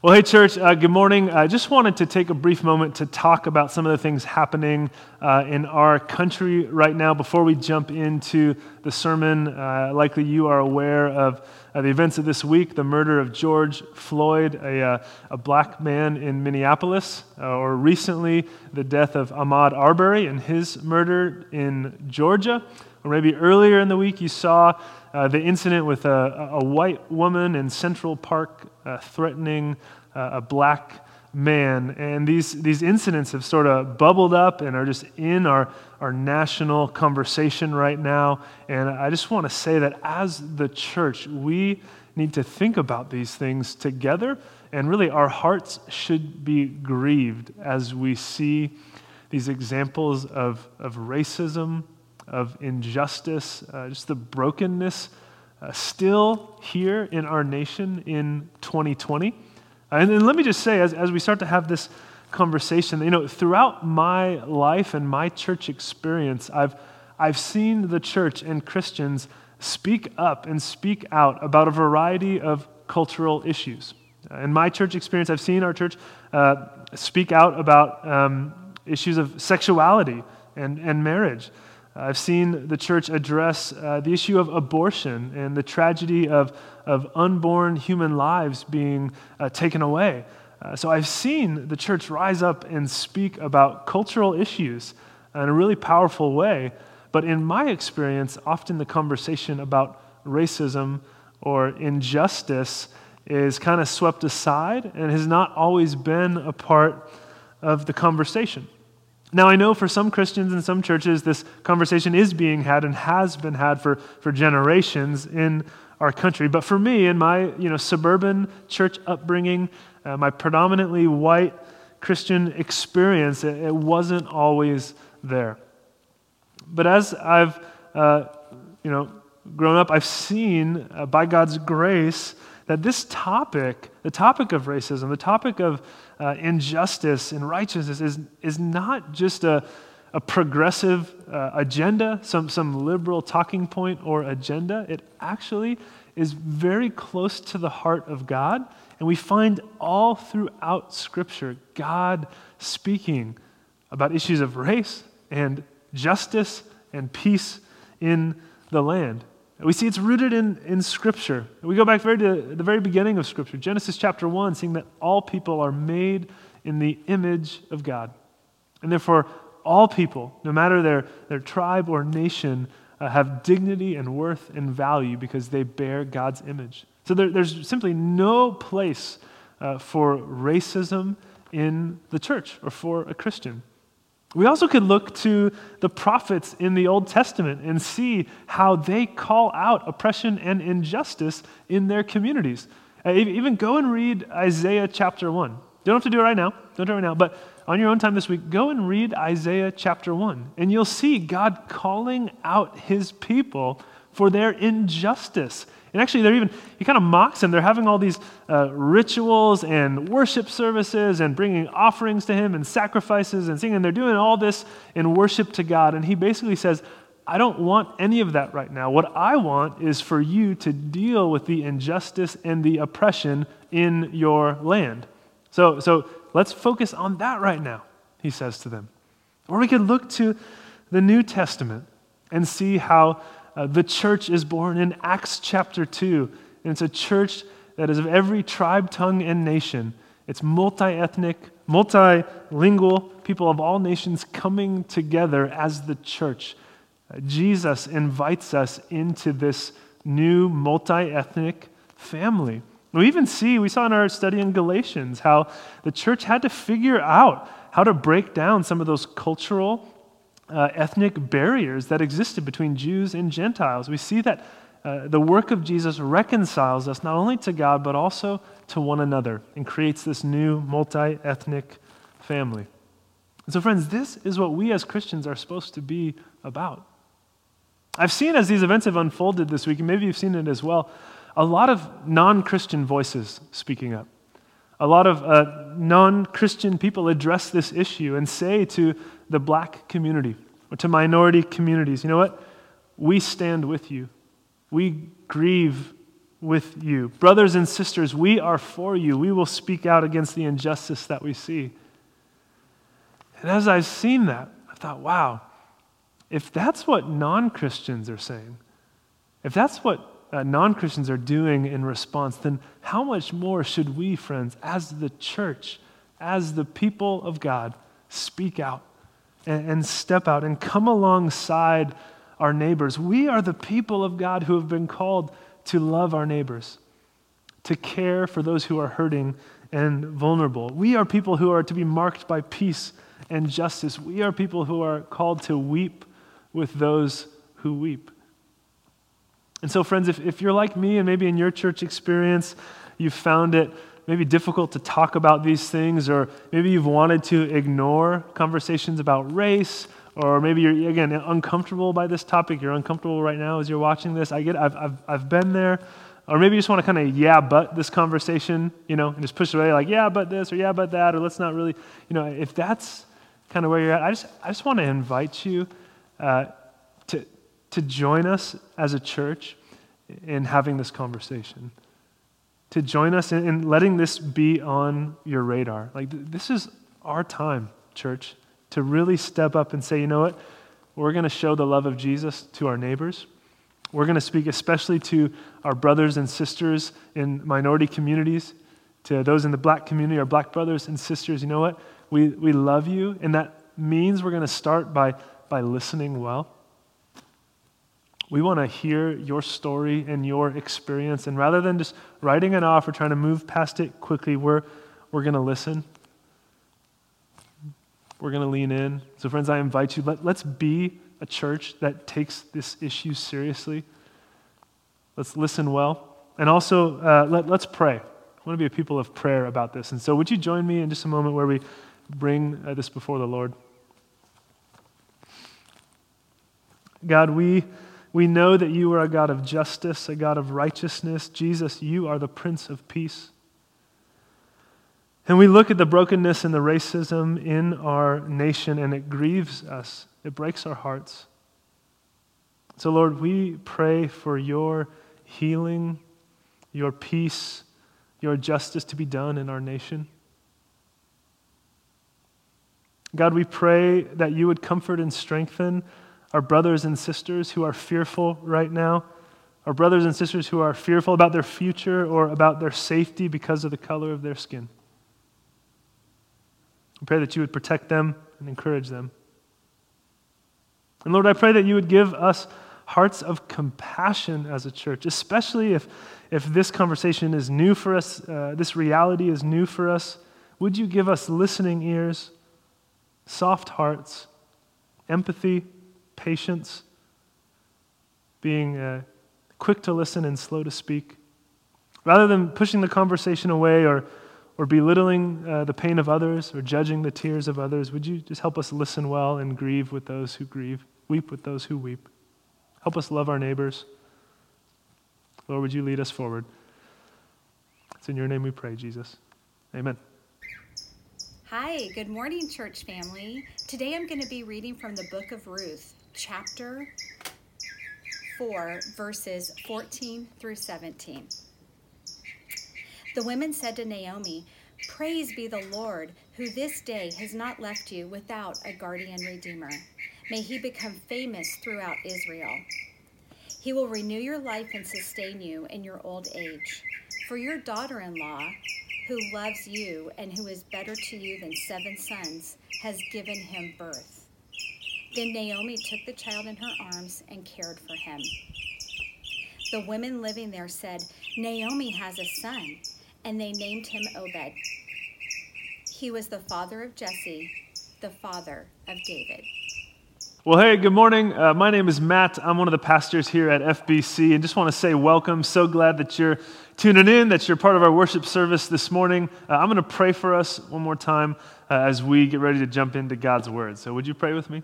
Well, hey, church, uh, good morning. I just wanted to take a brief moment to talk about some of the things happening uh, in our country right now before we jump into the sermon. Uh, likely you are aware of the events of this week the murder of George Floyd, a, uh, a black man in Minneapolis, uh, or recently the death of Ahmaud Arbery and his murder in Georgia. Or maybe earlier in the week you saw uh, the incident with a, a, white woman in Central Park uh, threatening uh, a black man. And these, these incidents have sort of bubbled up and are just in our, our national conversation right now. And I just want to say that as the church, we need to think about these things together. And really, our hearts should be grieved as we see these examples of, of racism of injustice, uh, just the brokenness uh, still here in our nation in 2020. And, let me just say, as, as we start to have this conversation, you know, throughout my life and my church experience, I've, I've seen the church and Christians speak up and speak out about a variety of cultural issues. In my church experience, I've seen our church uh, speak out about um, issues of sexuality and, and marriage. I've seen the church address uh, the issue of abortion and the tragedy of, of unborn human lives being uh, taken away. Uh, so I've seen the church rise up and speak about cultural issues in a really powerful way. But in my experience, often the conversation about racism or injustice is kind of swept aside and has not always been a part of the conversation. Now, I know for some Christians and some churches, this conversation is being had and has been had for, for generations in our country. But for me, in my you know, suburban church upbringing, uh, my predominantly white Christian experience, it, it, wasn't always there. But as I've uh, you know, grown up, I've seen, uh, by God's grace, that this topic, the topic of racism, the topic of uh, injustice and righteousness, is, is not just a, a progressive uh, agenda, some, some liberal talking point or agenda. It actually is very close to the heart of God. And we find all throughout Scripture God speaking about issues of race and justice and peace in the land. We see it's rooted in, in Scripture. We go back very to the very beginning of Scripture, Genesis chapter 1, seeing that all people are made in the image of God. And therefore, all people, no matter their, their tribe or nation, uh, have dignity and worth and value because they bear God's image. So there, there's simply no place uh, for racism in the church or for a Christian. We also could look to the prophets in the Old Testament and see how they call out oppression and injustice in their communities. Uh, even go and read Isaiah chapter 1. You don't have to do it right now. Don't do it right now. But on your own time this week, go and read Isaiah chapter 1. And you'll see God calling out his people for their injustice and actually, they're even, he kind of mocks them. They're having all these uh, rituals and worship services and bringing offerings to him and sacrifices and singing. They're doing all this in worship to God. And he basically says, I don't want any of that right now. What I want is for you to deal with the injustice and the oppression in your land. So, so let's focus on that right now, he says to them. Or we could look to the New Testament and see how uh, the church is born in Acts chapter 2, and it's a church that is of every tribe, tongue, and nation. It's multi ethnic, multilingual, people of all nations coming together as the church. Uh, Jesus invites us into this new multi ethnic family. We even see, we saw in our study in Galatians, how the church had to figure out how to break down some of those cultural uh, ethnic barriers that existed between Jews and Gentiles. We see that uh, the work of Jesus reconciles us not only to God, but also to one another and creates this new multi ethnic family. And so, friends, this is what we as Christians are supposed to be about. I've seen as these events have unfolded this week, and maybe you've seen it as well, a lot of non Christian voices speaking up. A lot of uh, non Christian people address this issue and say to the black community or to minority communities, you know what? We stand with you. We grieve with you. Brothers and sisters, we are for you. We will speak out against the injustice that we see. And as I've seen that, I thought, wow, if that's what non Christians are saying, if that's what uh, non Christians are doing in response, then how much more should we, friends, as the church, as the people of God, speak out and, and step out and come alongside our neighbors? We are the people of God who have been called to love our neighbors, to care for those who are hurting and vulnerable. We are people who are to be marked by peace and justice. We are people who are called to weep with those who weep. And so, friends, if, if you're like me and maybe in your church experience, you found it maybe difficult to talk about these things, or maybe you've wanted to ignore conversations about race, or maybe you're, again, uncomfortable by this topic. You're uncomfortable right now as you're watching this. I get I've, I've, I've been there. Or maybe you just want to kind of yeah, but this conversation, you know, and just push it away like, yeah, but this, or yeah, but that, or let's not really, you know, if that's kind of where you're at, I just, I just want to invite you uh, to, to join us as a church in having this conversation, to join us in, in letting this be on your radar. Like, th- this is our time, church, to really step up and say, you know what? We're going to show the love of Jesus to our neighbors. We're going to speak especially to our brothers and sisters in minority communities, to those in the black community, our black brothers and sisters. You know what? We, we love you, and that means we're going to start by, by listening well. We want to hear your story and your experience. And rather than just writing it off or trying to move past it quickly, we're, we're going to listen. We're going to lean in. So, friends, I invite you, let, let's be a church that takes this issue seriously. Let's listen well. And also, uh, let, let's pray. I want to be a people of prayer about this. And so, would you join me in just a moment where we bring uh, this before the Lord? God, we. We know that you are a God of justice, a God of righteousness. Jesus, you are the Prince of Peace. And we look at the brokenness and the racism in our nation, and it grieves us, it breaks our hearts. So, Lord, we pray for your healing, your peace, your justice to be done in our nation. God, we pray that you would comfort and strengthen our brothers and sisters who are fearful right now, our brothers and sisters who are fearful about their future or about their safety because of the color of their skin. I pray that you would protect them and encourage them. And Lord, I pray that you would give us hearts of compassion as a church, especially if, if this conversation is new for us, uh, this reality is new for us. Would you give us listening ears, soft hearts, empathy, patience, being uh, quick to listen and slow to speak. Rather than pushing the conversation away or, or belittling uh, the pain of others or judging the tears of others, would you just help us listen well and grieve with those who grieve, weep with those who weep? Help us love our neighbors. Lord, would you lead us forward? It's in your name we pray, Jesus. Amen. Hi, good morning, church family. Today I'm going to be reading from the book of Ruth chapter 4, verses 14 through 17. The women said to Naomi, Praise be the Lord, who this day has not left you without a guardian redeemer. May he become famous throughout Israel. He will renew your life and sustain you in your old age. For your daughter in law, who loves you and who is better to you than seven sons, has given him birth. Then Naomi took the child in her arms and cared for him. The women living there said, Naomi has a son, and they named him Obed. He was the father of Jesse, the father of David. Well, hey, good morning. Uh, my name is Matt. I'm one of the pastors here at FBC, and just want to say welcome. So glad that you're tuning in, that you're part of our worship service this morning. Uh, I'm going to pray for us one more time uh, as we get ready to jump into God's Word. So, would you pray with me?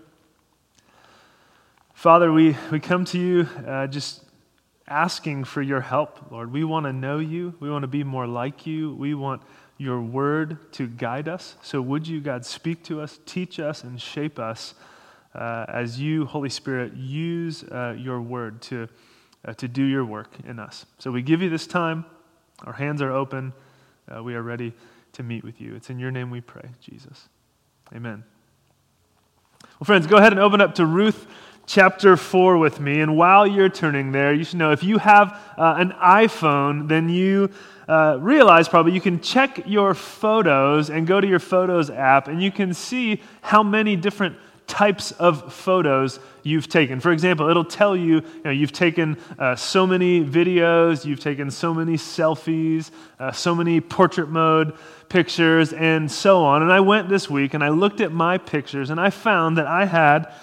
Father, we, we come to you uh, just asking for your help, Lord. We want to know you. We want to be more like you. We want your word to guide us. So, would you, God, speak to us, teach us, and shape us uh, as you, Holy Spirit, use uh, your word to uh, to do your work in us. So we give you this time. Our hands are open. Uh, we are ready to meet with you. It's in your name we pray, Jesus. Amen. Well, friends, go ahead and open up to Ruth chapter 4 with me. And while you're turning there, you should know if you have uh, an iPhone, then you uh, realize probably you can check your photos and go to your Photos app, and you can see how many different types of photos you've taken. For example, it'll tell you, you know, you've taken uh, so many videos, you've taken so many selfies, uh, so many portrait mode pictures, and so on. And I went this week and I looked at my pictures and I found that I had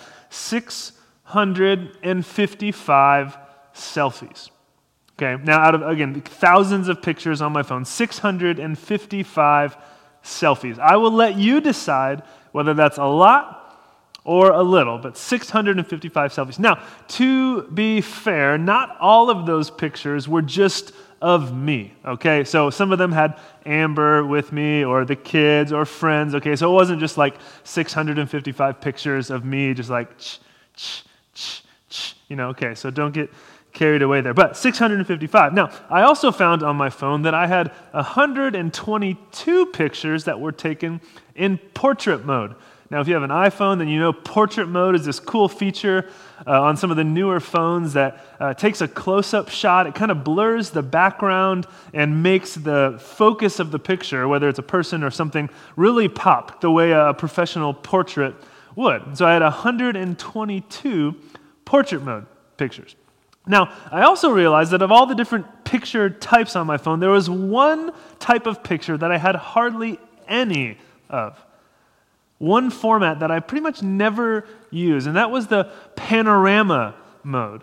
655 selfies. Okay, now out of, again, thousands of pictures on my phone, 655 selfies. I will let you decide whether that's a lot or a little, but 655 selfies. Now, to be fair, not all of those pictures were just of me, okay? So some of them had Amber with me or the kids or friends, okay? So it wasn't just like 655 pictures of me just like, ch, ch, you know, okay, so don't get carried away there. But 655. Now, I also found on my phone that I had 122 pictures that were taken in portrait mode. Now, if you have an iPhone, then you know portrait mode is this cool feature uh, on some of the newer phones that uh, takes a close up shot. It kind of blurs the background and makes the focus of the picture, whether it's a person or something, really pop the way a professional portrait would. So I had 122 portrait mode pictures. Now, I also realized that of all the different picture types on my phone, there was one type of picture that I had hardly any of one format that I pretty much never use, and that was the panorama mode,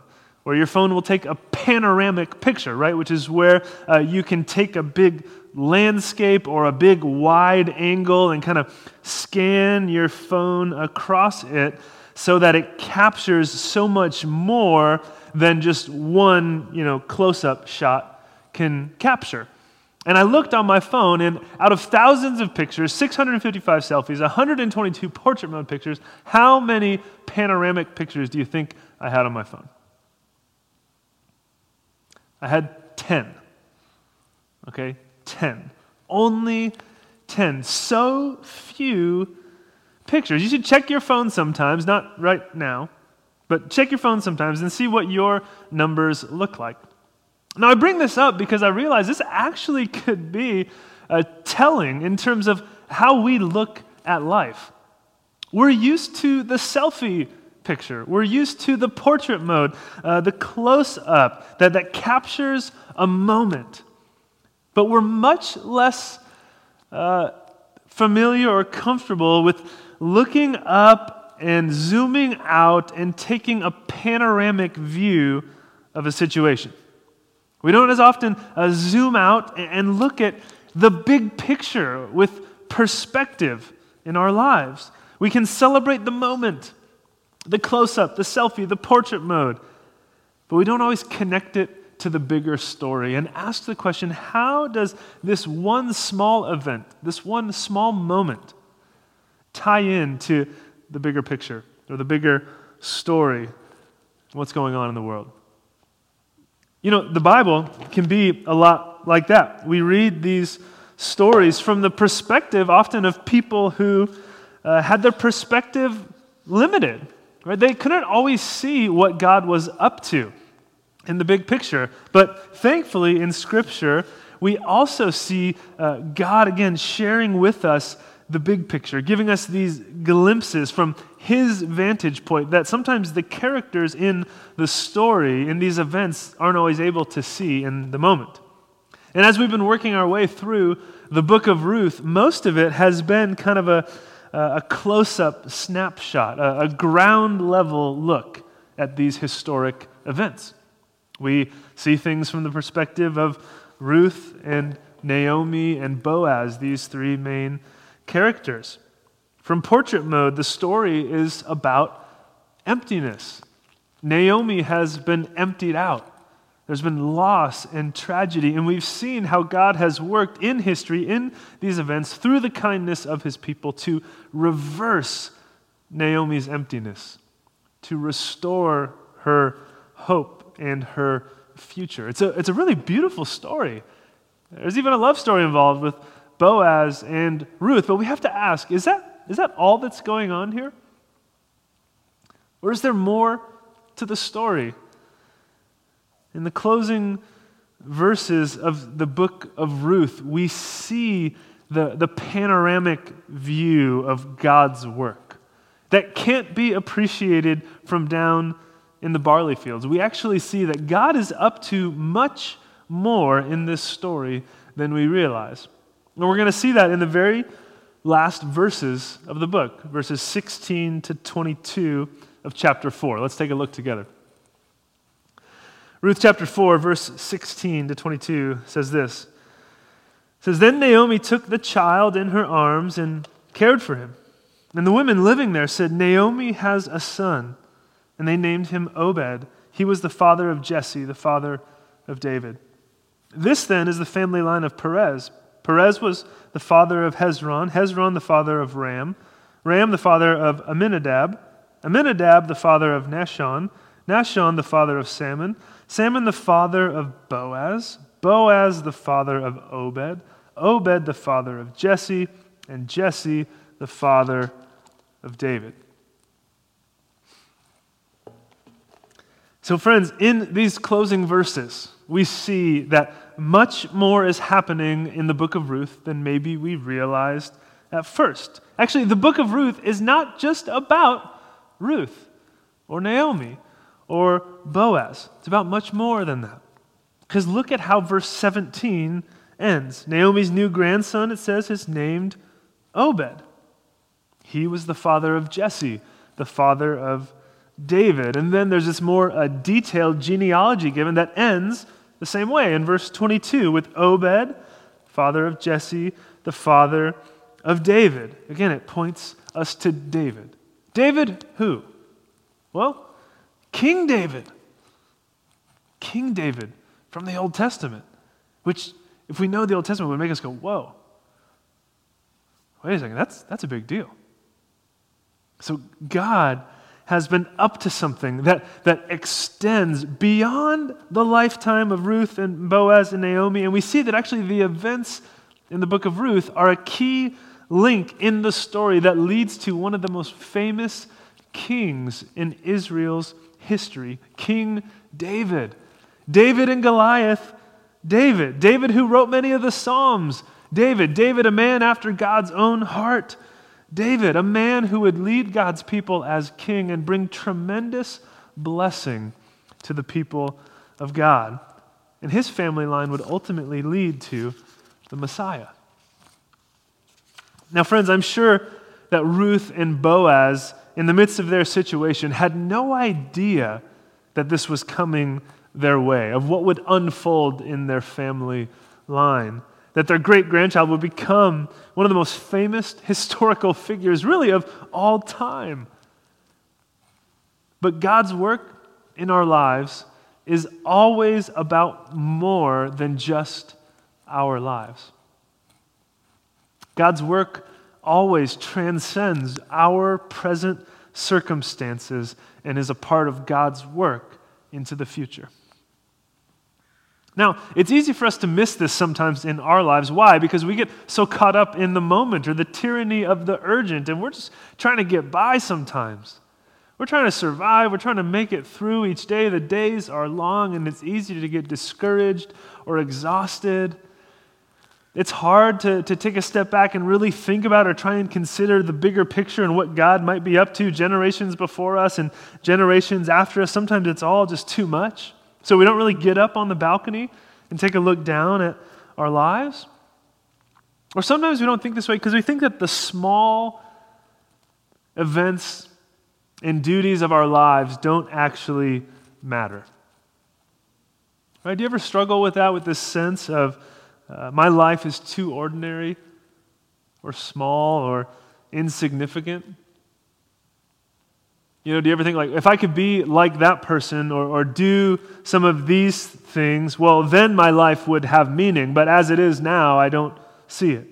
where your phone will take a panoramic picture, right? Which is where uh, you can take a big landscape or a big wide angle and kind of scan your phone across it so that it captures so much more than just one, you know, close-up shot can capture. And I looked on my phone, and out of thousands of pictures, 655 selfies, 122 portrait mode pictures, how many panoramic pictures do you think I had on my phone? I had 10. Okay, 10. Only 10. So few pictures. You should check your phone sometimes, not right now, but check your phone sometimes and see what your numbers look like. Now, I bring this up because I realize this actually could be uh, telling in terms of how we look at life. We're used to the selfie picture, we're used to the portrait mode, uh, the close up that, that captures a moment. But we're much less uh, familiar or comfortable with looking up and zooming out and taking a panoramic view of a situation. We don't as often uh, zoom out and look at the big picture with perspective in our lives. We can celebrate the moment, the close up, the selfie, the portrait mode, but we don't always connect it to the bigger story and ask the question how does this one small event, this one small moment, tie in to the bigger picture or the bigger story? What's going on in the world? You know, the Bible can be a lot like that. We read these stories from the perspective often of people who uh, had their perspective limited. Right? They couldn't always see what God was up to in the big picture. But thankfully, in Scripture, we also see uh, God again sharing with us the big picture, giving us these glimpses from his vantage point that sometimes the characters in the story, in these events, aren't always able to see in the moment. And as we've been working our way through the book of Ruth, most of it has been kind of a, a close up snapshot, a, a ground level look at these historic events. We see things from the perspective of Ruth and Naomi and Boaz, these three main characters. From portrait mode, the story is about emptiness. Naomi has been emptied out. There's been loss and tragedy, and we've seen how God has worked in history, in these events, through the kindness of his people to reverse Naomi's emptiness, to restore her hope and her future. It's a, it's a really beautiful story. There's even a love story involved with Boaz and Ruth, but we have to ask is that, is that all that's going on here? Or is there more to the story? In the closing verses of the book of Ruth, we see the, the panoramic view of God's work that can't be appreciated from down in the barley fields. We actually see that God is up to much more in this story than we realize. And we're going to see that in the very last verses of the book, verses 16 to 22 of chapter 4. Let's take a look together. Ruth chapter 4, verse 16 to 22 says this. It says, Then Naomi took the child in her arms and cared for him. And the women living there said, Naomi has a son. And they named him Obed. He was the father of Jesse, the father of David. This then is the family line of Perez. Perez was the father of Hezron, Hezron the father of Ram, Ram the father of Amminadab, Amminadab the father of Nahshon, Nahshon the father of Salmon, Salmon the father of Boaz, Boaz the father of Obed, Obed the father of Jesse, and Jesse the father of David. So, friends, in these closing verses, we see that much more is happening in the book of Ruth than maybe we realized at first. Actually, the book of Ruth is not just about Ruth or Naomi or Boaz, it's about much more than that. Because look at how verse 17 ends. Naomi's new grandson, it says, is named Obed. He was the father of Jesse, the father of David. And then there's this more uh, detailed genealogy given that ends the same way in verse 22 with Obed, father of Jesse, the father of David. Again, it points us to David. David who? Well, King David. King David from the Old Testament, which, if we know the Old Testament, would make us go, whoa. Wait a second, that's, that's a big deal. So God has been up to something that, that extends beyond the lifetime of Ruth and Boaz and Naomi. And we see that actually the events in the book of Ruth are a key link in the story that leads to one of the most famous kings in Israel's history King David. David and Goliath, David. David, who wrote many of the Psalms. David. David, a man after God's own heart. David, a man who would lead God's people as king and bring tremendous blessing to the people of God. And his family line would ultimately lead to the Messiah. Now, friends, I'm sure that Ruth and Boaz, in the midst of their situation, had no idea that this was coming their way, of what would unfold in their family line that their great grandchild would become one of the most famous historical figures, really, of all time. But God's work in our lives is always about more than just our lives. God's work always transcends our present circumstances and is a part of God's work into the future. Now, it's easy for us to miss this sometimes in our lives. Why? Because we get so caught up in the moment or the tyranny of the urgent, and we're just trying to get by sometimes. We're trying to survive. We're trying to make it through each day. The days are long, and it's easy to get discouraged or exhausted. It's hard to, to take a step back and really think about or try and consider the bigger picture and what God might be up to generations before us and generations after us. Sometimes it's all just too much. So we don't really get up on the balcony and take a look down at our lives. Or sometimes we don't think this way because we think that the small events and duties of our lives don't actually matter. Right? Do you ever struggle with that, with this sense of uh, my life is too ordinary or small or insignificant? You know, do you ever think, like, if I could be like that person or, or do some of these things, well, then my life would have meaning. But as it is now, I don't see it.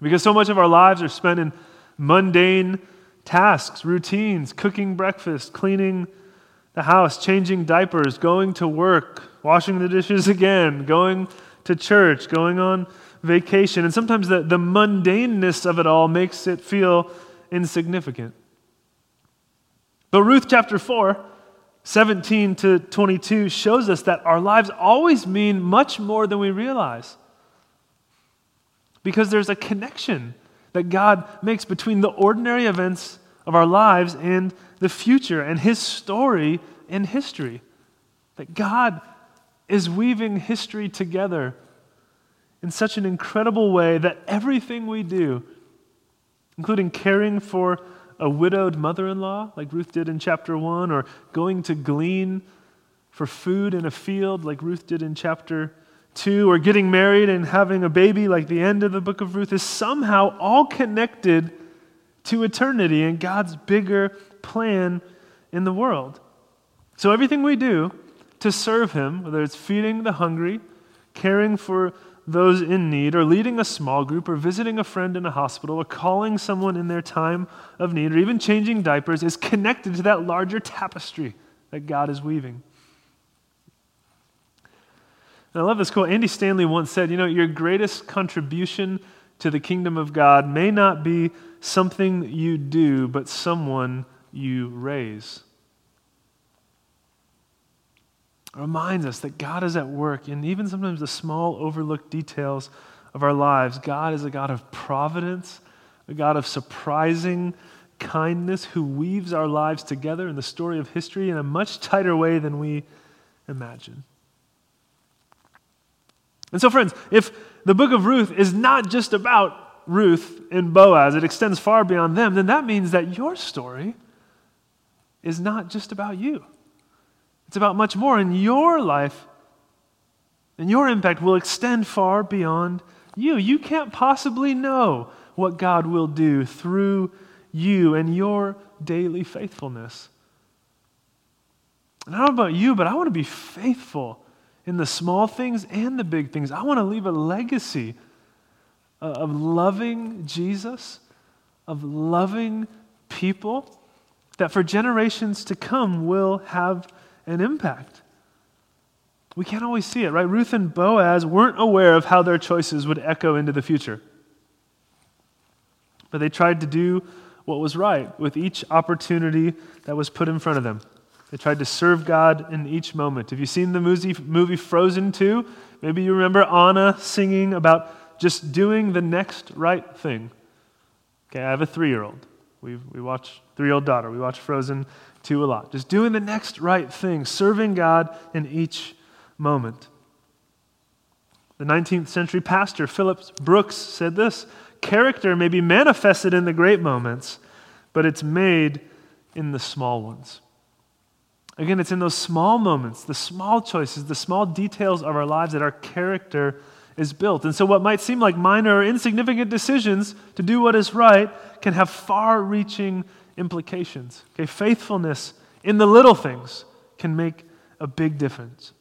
Because so much of our lives are spent in mundane tasks, routines, cooking breakfast, cleaning the house, changing diapers, going to work, washing the dishes again, going to church, going on vacation. And sometimes the, the mundaneness of it all makes it feel insignificant. But Ruth chapter 4, 17 to 22 shows us that our lives always mean much more than we realize. Because there's a connection that God makes between the ordinary events of our lives and the future and His story in history. That God is weaving history together in such an incredible way that everything we do, including caring for a widowed mother in law, like Ruth did in chapter 1, or going to glean for food in a field, like Ruth did in chapter 2, or getting married and having a baby, like the end of the book of Ruth, is somehow all connected to eternity and God's bigger plan in the world. So everything we do to serve Him, whether it's feeding the hungry, caring for those in need, or leading a small group, or visiting a friend in a hospital, or calling someone in their time of need, or even changing diapers, is connected to that larger tapestry that God is weaving. And I love this quote. Andy Stanley once said, You know, your greatest contribution to the kingdom of God may not be something you do, but someone you raise. It reminds us that God is at work in even sometimes the small, overlooked details of our lives. God is a God of providence, a God of surprising kindness who weaves our lives together in the story of history in a much tighter way than we imagine. And so, friends, if the book of Ruth is not just about Ruth and Boaz, it extends far beyond them, then that means that your story is not just about you. It's about much more, and your life and your impact will extend far beyond you. You can't possibly know what God will do through you and your daily faithfulness. And I don't know about you, but I want to be faithful in the small things and the big things. I want to leave a legacy uh, of loving Jesus, of loving people, that for generations to come will have an impact. We can't always see it, right? Ruth and Boaz weren't aware of how their choices would echo into the future. But they tried to do what was right with each opportunity that was put in front of them. They tried to serve God in each moment. Have you seen the movie, Frozen 2? Maybe you remember Anna singing about just doing the next right thing. Okay, I have a three year old. We, we watch three year old daughter. We watch Frozen 2 a lot. Just doing the next right thing, serving God in each moment. The 19th century pastor Phillips Brooks said this Character may be manifested in the great moments, but it's made in the small ones. Again, it's in those small moments, the small choices, the small details of our lives that our character is built. And so, what might seem like minor or insignificant decisions to do what is right can have far reaching implications. Okay, faithfulness in the little things can make a big difference.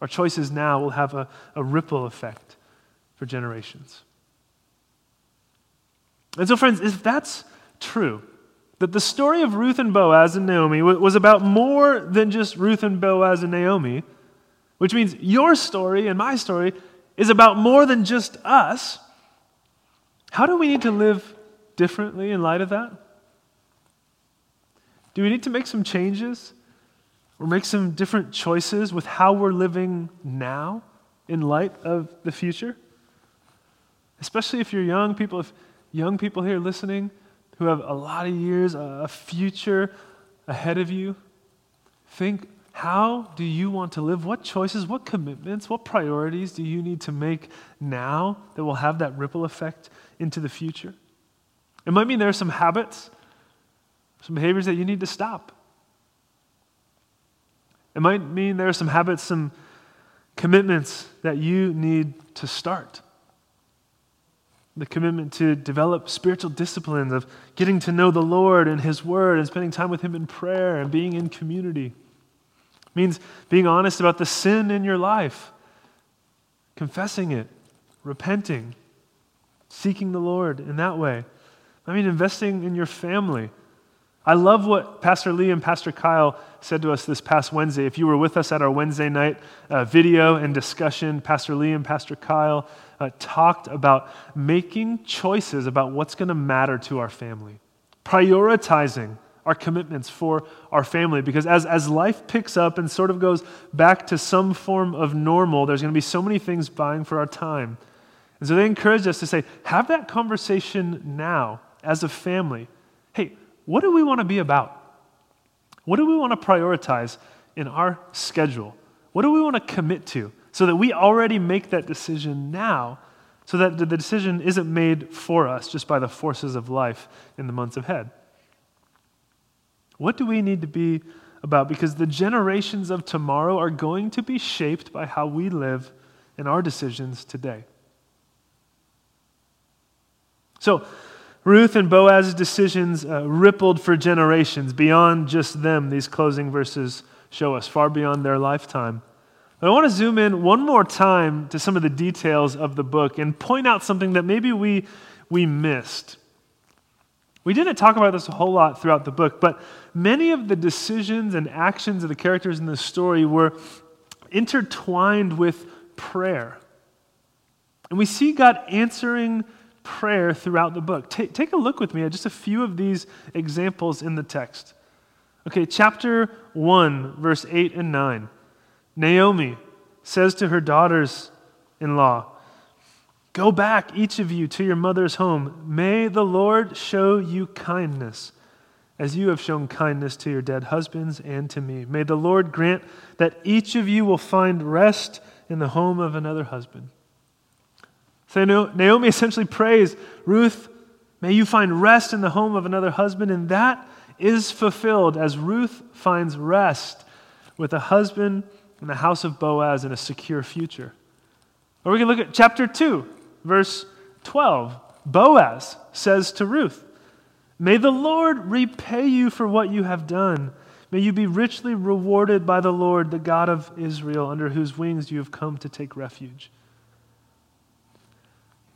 Our choices now will have a, a ripple effect for generations. And so, friends, if that's true, that the story of Ruth and Boaz and Naomi was about more than just Ruth and Boaz and Naomi, which means your story and my story is about more than just us. How do we need to live differently in light of that? Do we need to make some changes or make some different choices with how we're living now in light of the future? Especially if you're young people, if young people here listening who have a lot of years, a future ahead of you, think how do you want to live? What choices, what commitments, what priorities do you need to make now that will have that ripple effect into the future? It might mean there are some habits, some behaviors that you need to stop. It might mean there are some habits, some commitments that you need to start. The commitment to develop spiritual disciplines of getting to know the Lord and His Word and spending time with Him in prayer and being in community. It means being honest about the sin in your life, confessing it, repenting, seeking the Lord in that way. I mean, investing in your family, I love what Pastor Lee and Pastor Kyle said to us this past Wednesday. If you were with us at our Wednesday night uh, video and discussion, Pastor Lee and Pastor Kyle uh, talked about making choices about what's going to matter to our family, prioritizing our commitments for our family. Because as, as life picks up and sort of goes back to some form of normal, there's going to be so many things vying for our time. And so they encouraged us to say, have that conversation now as a family. Hey, what do we want to be about? What do we want to prioritize in our schedule? What do we want to commit to so that we already make that decision now so that the decision isn't made for us just by the forces of life in the months ahead? What do we need to be about? Because the generations of tomorrow are going to be shaped by how we live in our decisions today. So, Ruth and Boaz's decisions uh, rippled for generations beyond just them, these closing verses show us, far beyond their lifetime. But I want to zoom in one more time to some of the details of the book and point out something that maybe we, we missed. We didn't talk about this a whole lot throughout the book, but many of the decisions and actions of the characters in the story were intertwined with prayer. And we see God answering prayer throughout the book. Take, take a look with me at just a few of these examples in the text. Okay, chapter 1, verse 8 and 9. Naomi says to her daughters in law, Go back, each of you, to your mother's home. May the Lord show you kindness, as you have shown kindness to your dead husbands and to me. May the Lord grant that each of you will find rest in the home of another husband. So Naomi essentially prays, Ruth, may you find rest in the home of another husband, and that is fulfilled as Ruth finds rest with a husband in the house of Boaz in a secure future. Or we can look at chapter 2, verse 12. Boaz says to Ruth, May the Lord repay you for what you have done. May you be richly rewarded by the Lord, the God of Israel, under whose wings you have come to take refuge.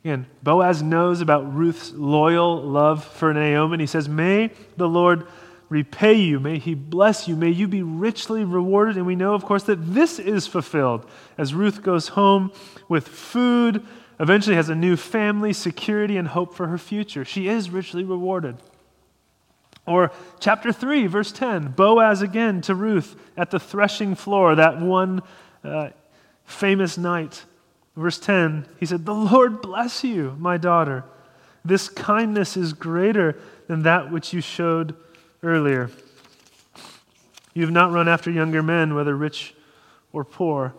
Again, Boaz knows about Ruth's loyal love for Naomi, and he says, May the Lord repay you. May he bless you. May you be richly rewarded. And we know, of course, that this is fulfilled as Ruth goes home with food, eventually has a new family, security, and hope for her future. She is richly rewarded. Or chapter 3, verse 10, Boaz again to Ruth at the threshing floor, that one uh, famous night. Verse 10, he said, The Lord bless you, my daughter. This kindness is greater than that which you showed earlier. You have not run after younger men, whether rich or poor.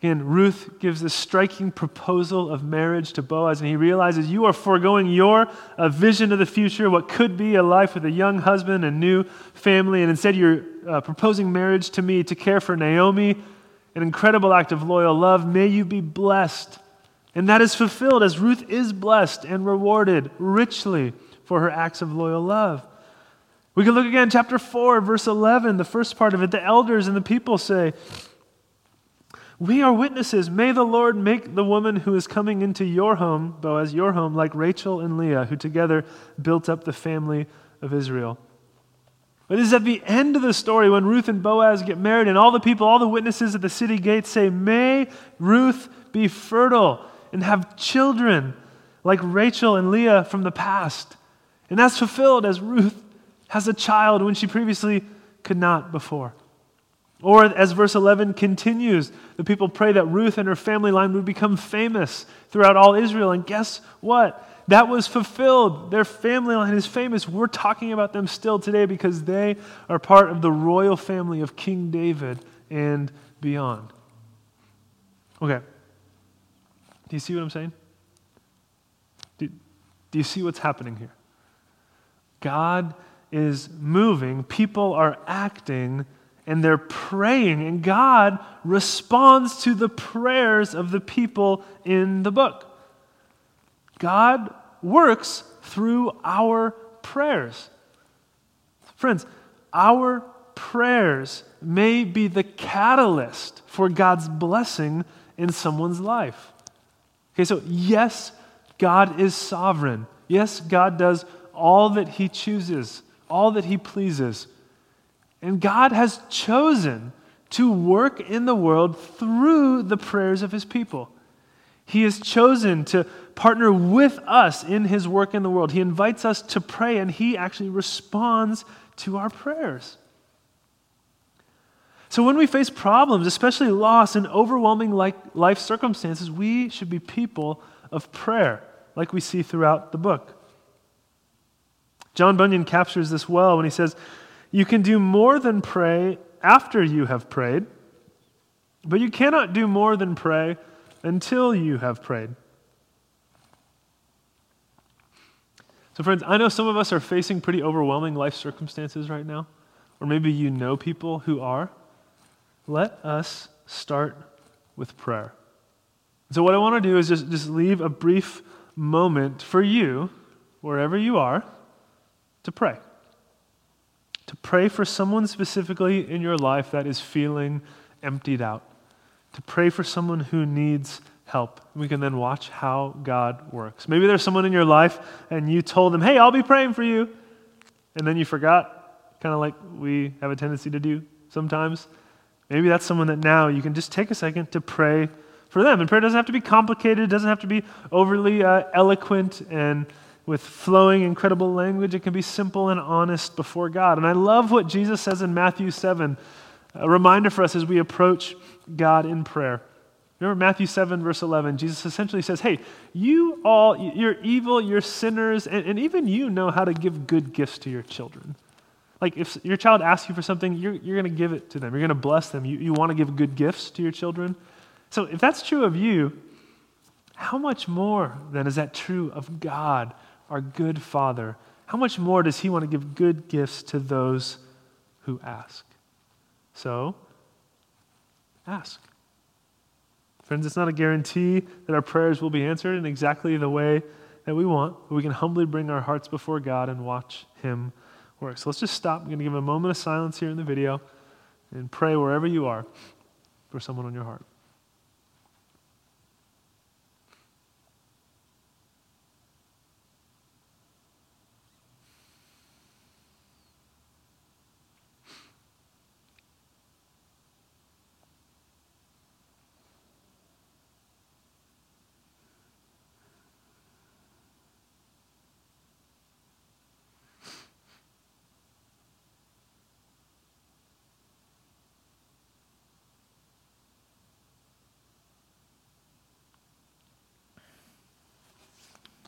Again, Ruth gives this striking proposal of marriage to Boaz, and he realizes you are foregoing your uh, vision of the future, what could be a life with a young husband and new family, and instead you're uh, proposing marriage to me to care for Naomi an incredible act of loyal love. May you be blessed. And that is fulfilled as Ruth is blessed and rewarded richly for her acts of loyal love. We can look again, chapter 4, verse 11, the first part of it. The elders and the people say, We are witnesses. May the Lord make the woman who is coming into your home, Boaz, your home, like Rachel and Leah, who together built up the family of Israel. But it is at the end of the story when Ruth and Boaz get married, and all the people, all the witnesses at the city gates say, May Ruth be fertile and have children like Rachel and Leah from the past. And that's fulfilled as Ruth has a child when she previously could not before. Or as verse 11 continues, the people pray that Ruth and her family line would become famous throughout all Israel. And guess what? That was fulfilled. Their family line is famous. We're talking about them still today because they are part of the royal family of King David and beyond. Okay. Do you see what I'm saying? Do, do you see what's happening here? God is moving, people are acting, and they're praying, and God responds to the prayers of the people in the book. God works through our prayers. Friends, our prayers may be the catalyst for God's blessing in someone's life. Okay, so yes, God is sovereign. Yes, God does all that He chooses all that He pleases. And God has chosen to work in the world through the prayers of His people. He has chosen to partner with us in His work in the world. He invites us to pray, and He actually responds to our prayers. So, when we face problems, especially loss and overwhelming life circumstances, we should be people of prayer, like we see throughout the book. John Bunyan captures this well when he says, You can do more than pray after you have prayed, but you cannot do more than pray until you have prayed. So, friends, I know some of us are facing pretty overwhelming life circumstances right now, or maybe you know people who are. Let us start with prayer. So, what I want to do is just, just leave a brief moment for you, wherever you are, to pray. To pray for someone specifically in your life that is feeling emptied out. To pray for someone who needs help. We can then watch how God works. Maybe there's someone in your life and you told them, hey, I'll be praying for you. And then you forgot, kind of like we have a tendency to do sometimes. Maybe that's someone that now you can just take a second to pray for them. And prayer doesn't have to be complicated, it doesn't have to be overly uh, eloquent and with flowing, incredible language. It can be simple and honest before God. And I love what Jesus says in Matthew 7, a reminder for us as we approach God in prayer. Remember Matthew 7, verse 11? Jesus essentially says, Hey, you all, you're evil, you're sinners, and, and even you know how to give good gifts to your children. Like if your child asks you for something, you're, you're going to give it to them. You're going to bless them. You, you want to give good gifts to your children. So if that's true of you, how much more then is that true of God our good Father, how much more does He want to give good gifts to those who ask? So, ask. Friends, it's not a guarantee that our prayers will be answered in exactly the way that we want, but we can humbly bring our hearts before God and watch Him work. So let's just stop. I'm going to give a moment of silence here in the video and pray wherever you are for someone on your heart.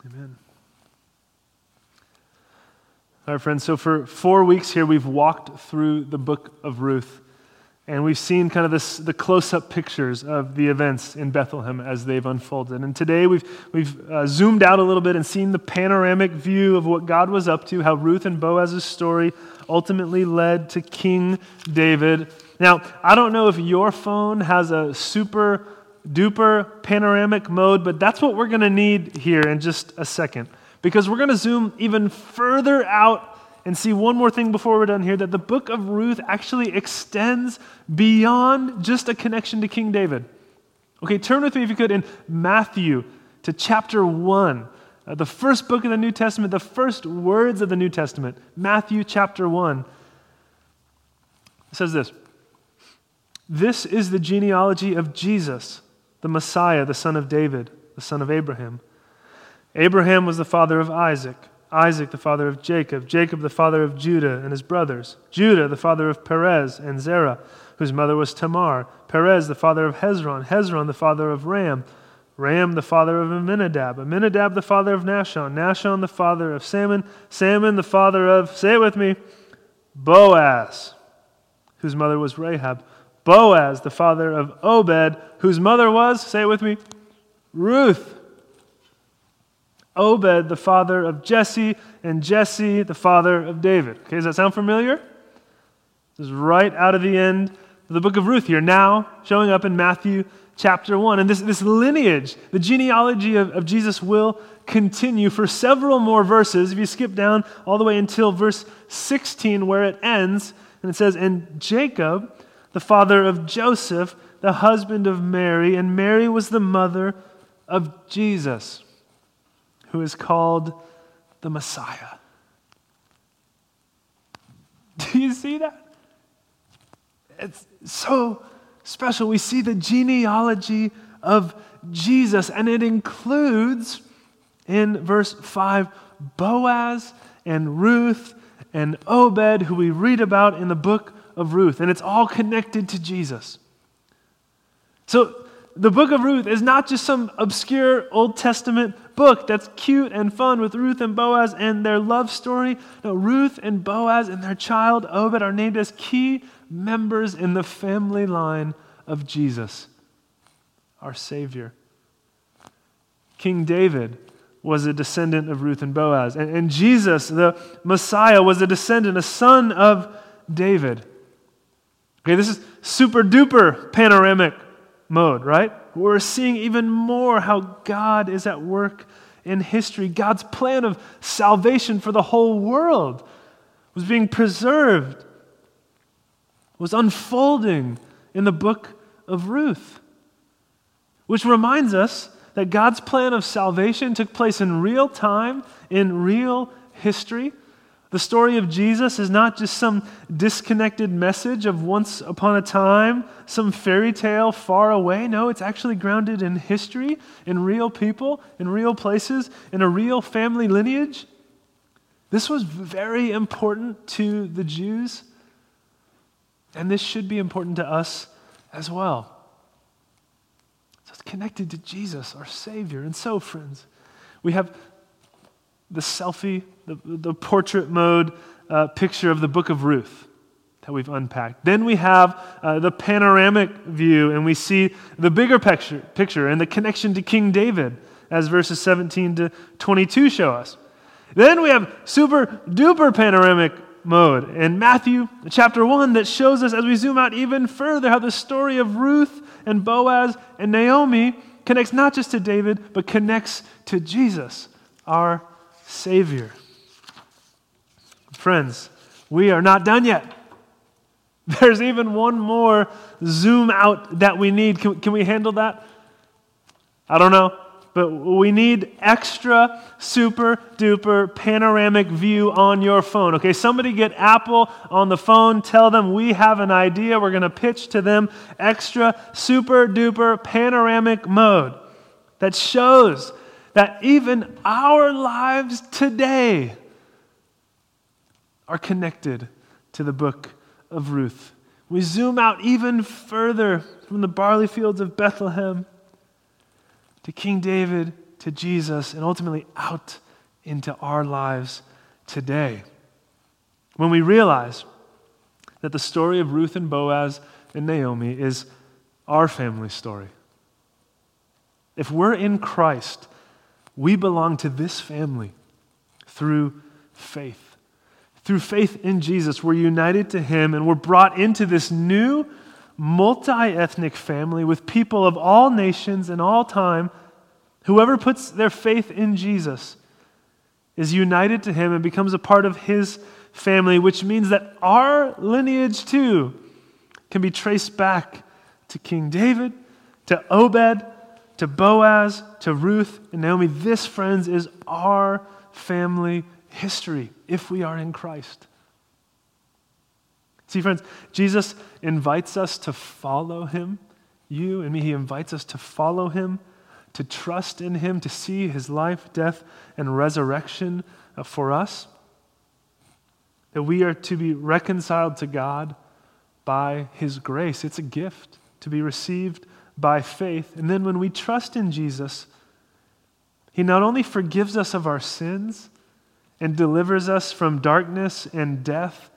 Amen. All right, friends, so for four weeks here, we've walked through the book of Ruth, and we've seen kind of this, the close up pictures of the events in Bethlehem as they've unfolded. And today we've, we've uh, zoomed out a little bit and seen the panoramic view of what God was up to, how Ruth and Boaz's story ultimately led to King David. Now, I don't know if your phone has a super duper panoramic mode, but that's what we're going to need here in just a second. Because we're going to zoom even further out and see one more thing before we're done here that the book of Ruth actually extends beyond just a connection to King David. Okay, turn with me, if you could, in Matthew to chapter 1. Uh, the first book of the New Testament, the first words of the New Testament, Matthew chapter 1. It says this This is the genealogy of Jesus the Messiah, the son of David, the son of Abraham. Abraham was the father of Isaac, Isaac the father of Jacob, Jacob the father of Judah and his brothers, Judah the father of Perez and Zerah, whose mother was Tamar, Perez the father of Hezron, Hezron the father of Ram, Ram the father of Amminadab, Amminadab the father of Nahshon, Nahshon the father of Salmon, Salmon the father of, say it with me, Boaz, whose mother was Rahab. Boaz, the father of Obed, whose mother was, say it with me, Ruth. Obed, the father of Jesse, and Jesse, the father of David. Okay, does that sound familiar? This is right out of the end of the book of Ruth here, now showing up in Matthew chapter 1. And this, this lineage, the genealogy of, of Jesus will continue for several more verses. If you skip down all the way until verse 16, where it ends, and it says, And Jacob the father of Joseph, the husband of Mary, and Mary was the mother of Jesus, who is called the Messiah. Do you see that? It's so special. We see the genealogy of Jesus, and it includes in verse 5 Boaz and Ruth and Obed, who we read about in the book of Ruth, and it's all connected to Jesus. So, the book of Ruth is not just some obscure Old Testament book that's cute and fun with Ruth and Boaz and their love story. No, Ruth and Boaz and their child Obed are named as key members in the family line of Jesus, our Savior. King David was a descendant of Ruth and Boaz, and, and Jesus, the Messiah, was a descendant, a son of David. Okay, this is super duper panoramic mode, right? We're seeing even more how God is at work in history. God's plan of salvation for the whole world was being preserved, was unfolding in the book of Ruth. Which reminds us that God's plan of salvation took place in real time, in real history. The story of Jesus is not just some disconnected message of once upon a time, some fairy tale far away. No, it's actually grounded in history, in real people, in real places, in a real family lineage. This was very important to the Jews, and this should be important to us as well. So it's connected to Jesus, our Savior. And so, friends, we have the selfie, the, the portrait mode uh, picture of the book of Ruth that we've unpacked. Then we have uh, the panoramic view, and we see the bigger picture, picture and the connection to King David, as verses 17 to 22 show us. Then we have super duper panoramic mode in Matthew chapter 1 that shows us, as we zoom out even further, how the story of Ruth and Boaz and Naomi connects not just to David, but connects to Jesus, our Savior. Friends, we are not done yet. There's even one more zoom out that we need. Can, can we handle that? I don't know. But we need extra super duper panoramic view on your phone. Okay, somebody get Apple on the phone, tell them we have an idea. We're going to pitch to them extra super duper panoramic mode that shows that even our lives today are connected to the book of Ruth. We zoom out even further from the barley fields of Bethlehem to King David to Jesus and ultimately out into our lives today. When we realize that the story of Ruth and Boaz and Naomi is our family story. If we're in Christ, we belong to this family through faith. Through faith in Jesus, we're united to Him and we're brought into this new multi ethnic family with people of all nations and all time. Whoever puts their faith in Jesus is united to Him and becomes a part of His family, which means that our lineage too can be traced back to King David, to Obed, to Boaz, to Ruth, and Naomi. This, friends, is our family history if we are in Christ. See, friends, Jesus invites us to follow him. You and me, he invites us to follow him, to trust in him, to see his life, death, and resurrection uh, for us. That we are to be reconciled to God by his grace. It's a gift to be received by faith. And then when we trust in Jesus, He not only forgives us of our sins and delivers us from darkness and death,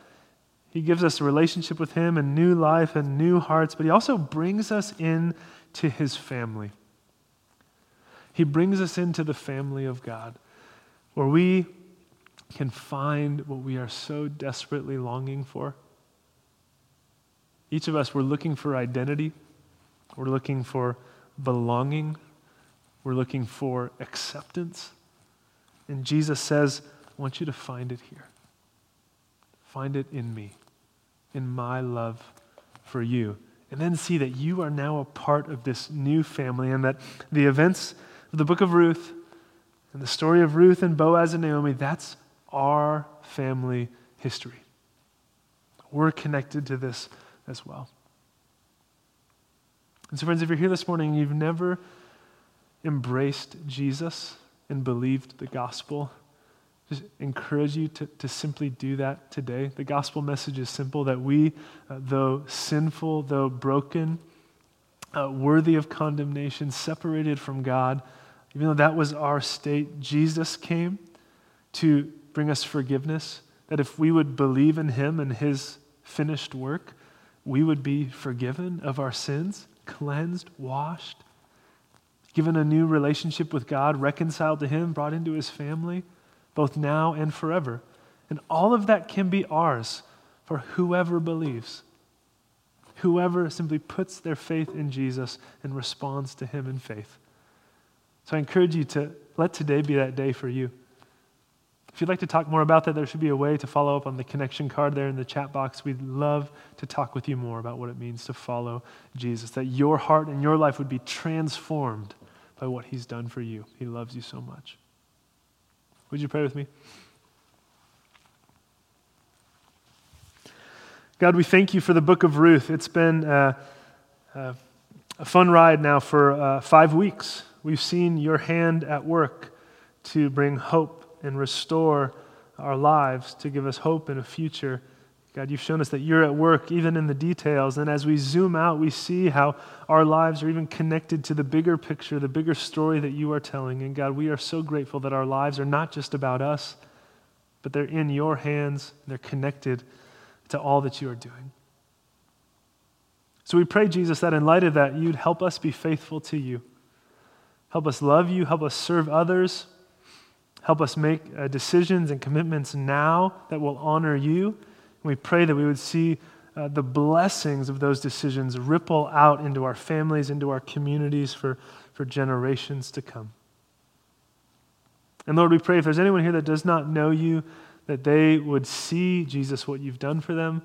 He gives us a relationship with Him and new life and new hearts, but He also brings us in to His family. He brings us into the family of God, where we can find what we are so desperately longing for. Each of us, we're looking for identity. We're looking for belonging. We're looking for acceptance. And Jesus says, I want you to find it here. Find it in me, in my love for you. And then see that you are now a part of this new family and that the events of the book of Ruth and the story of Ruth and Boaz and Naomi, that's our family history. We're connected to this as well. And so, friends, if you're here this morning and you've never embraced Jesus and believed the gospel, just encourage you to, to simply do that today. The gospel message is simple that we, uh, though sinful, though broken, uh, worthy of condemnation, separated from God, even though that was our state, Jesus came to bring us forgiveness. That if we would believe in him and his finished work, we would be forgiven of our sins, cleansed, washed, given a new relationship with God, reconciled to him, brought into his family both now and forever. And all of that can be ours for whoever believes. Whoever simply puts their faith in Jesus and responds to him in faith. So I encourage you to let today be that day for you. If you'd like to talk more about that, there should be a way to follow up on the connection card there in the chat box. We'd love to talk with you more about what it means to follow Jesus, that your heart and your life would be transformed by what he's done for you. He loves you so much. Would you pray with me? God, we thank you for the book of Ruth. It's been uh, uh, a fun ride now for uh, five weeks. We've seen your hand at work to bring hope and restore our lives, to give us hope and a future. God, you've shown us that you're at work even in the details. And as we zoom out, we see how our lives are even connected to the bigger picture, the bigger story that you are telling. And God, we are so grateful that our lives are not just about us, but they're in your hands. They're connected to all that you are doing. So we pray, Jesus, that in light of that, you'd help us be faithful to you. Help us love you. Help us serve others. Help us make uh, decisions and commitments now that will honor you we pray that we would see uh, the blessings of those decisions ripple out into our families, into our communities for, for generations to come. And Lord, we pray if there's anyone here that does not know you, that they would see, Jesus, what you've done for them,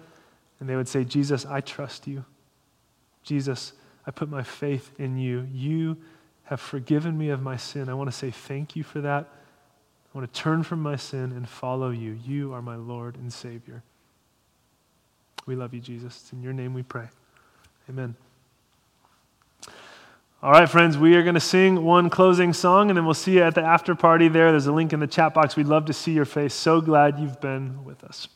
and they would say, Jesus, I trust you. Jesus, I put my faith in you. You have forgiven me of my sin. I want to say thank you for that. I want to turn from my sin and follow you. You are my Lord and Savior. We love you, Jesus. It's in your name we pray. Amen. All right, friends, we are going to sing one closing song, and then we'll see you at the after party there. There's a link in the chat box. We'd love to see your face. So glad you've been with us.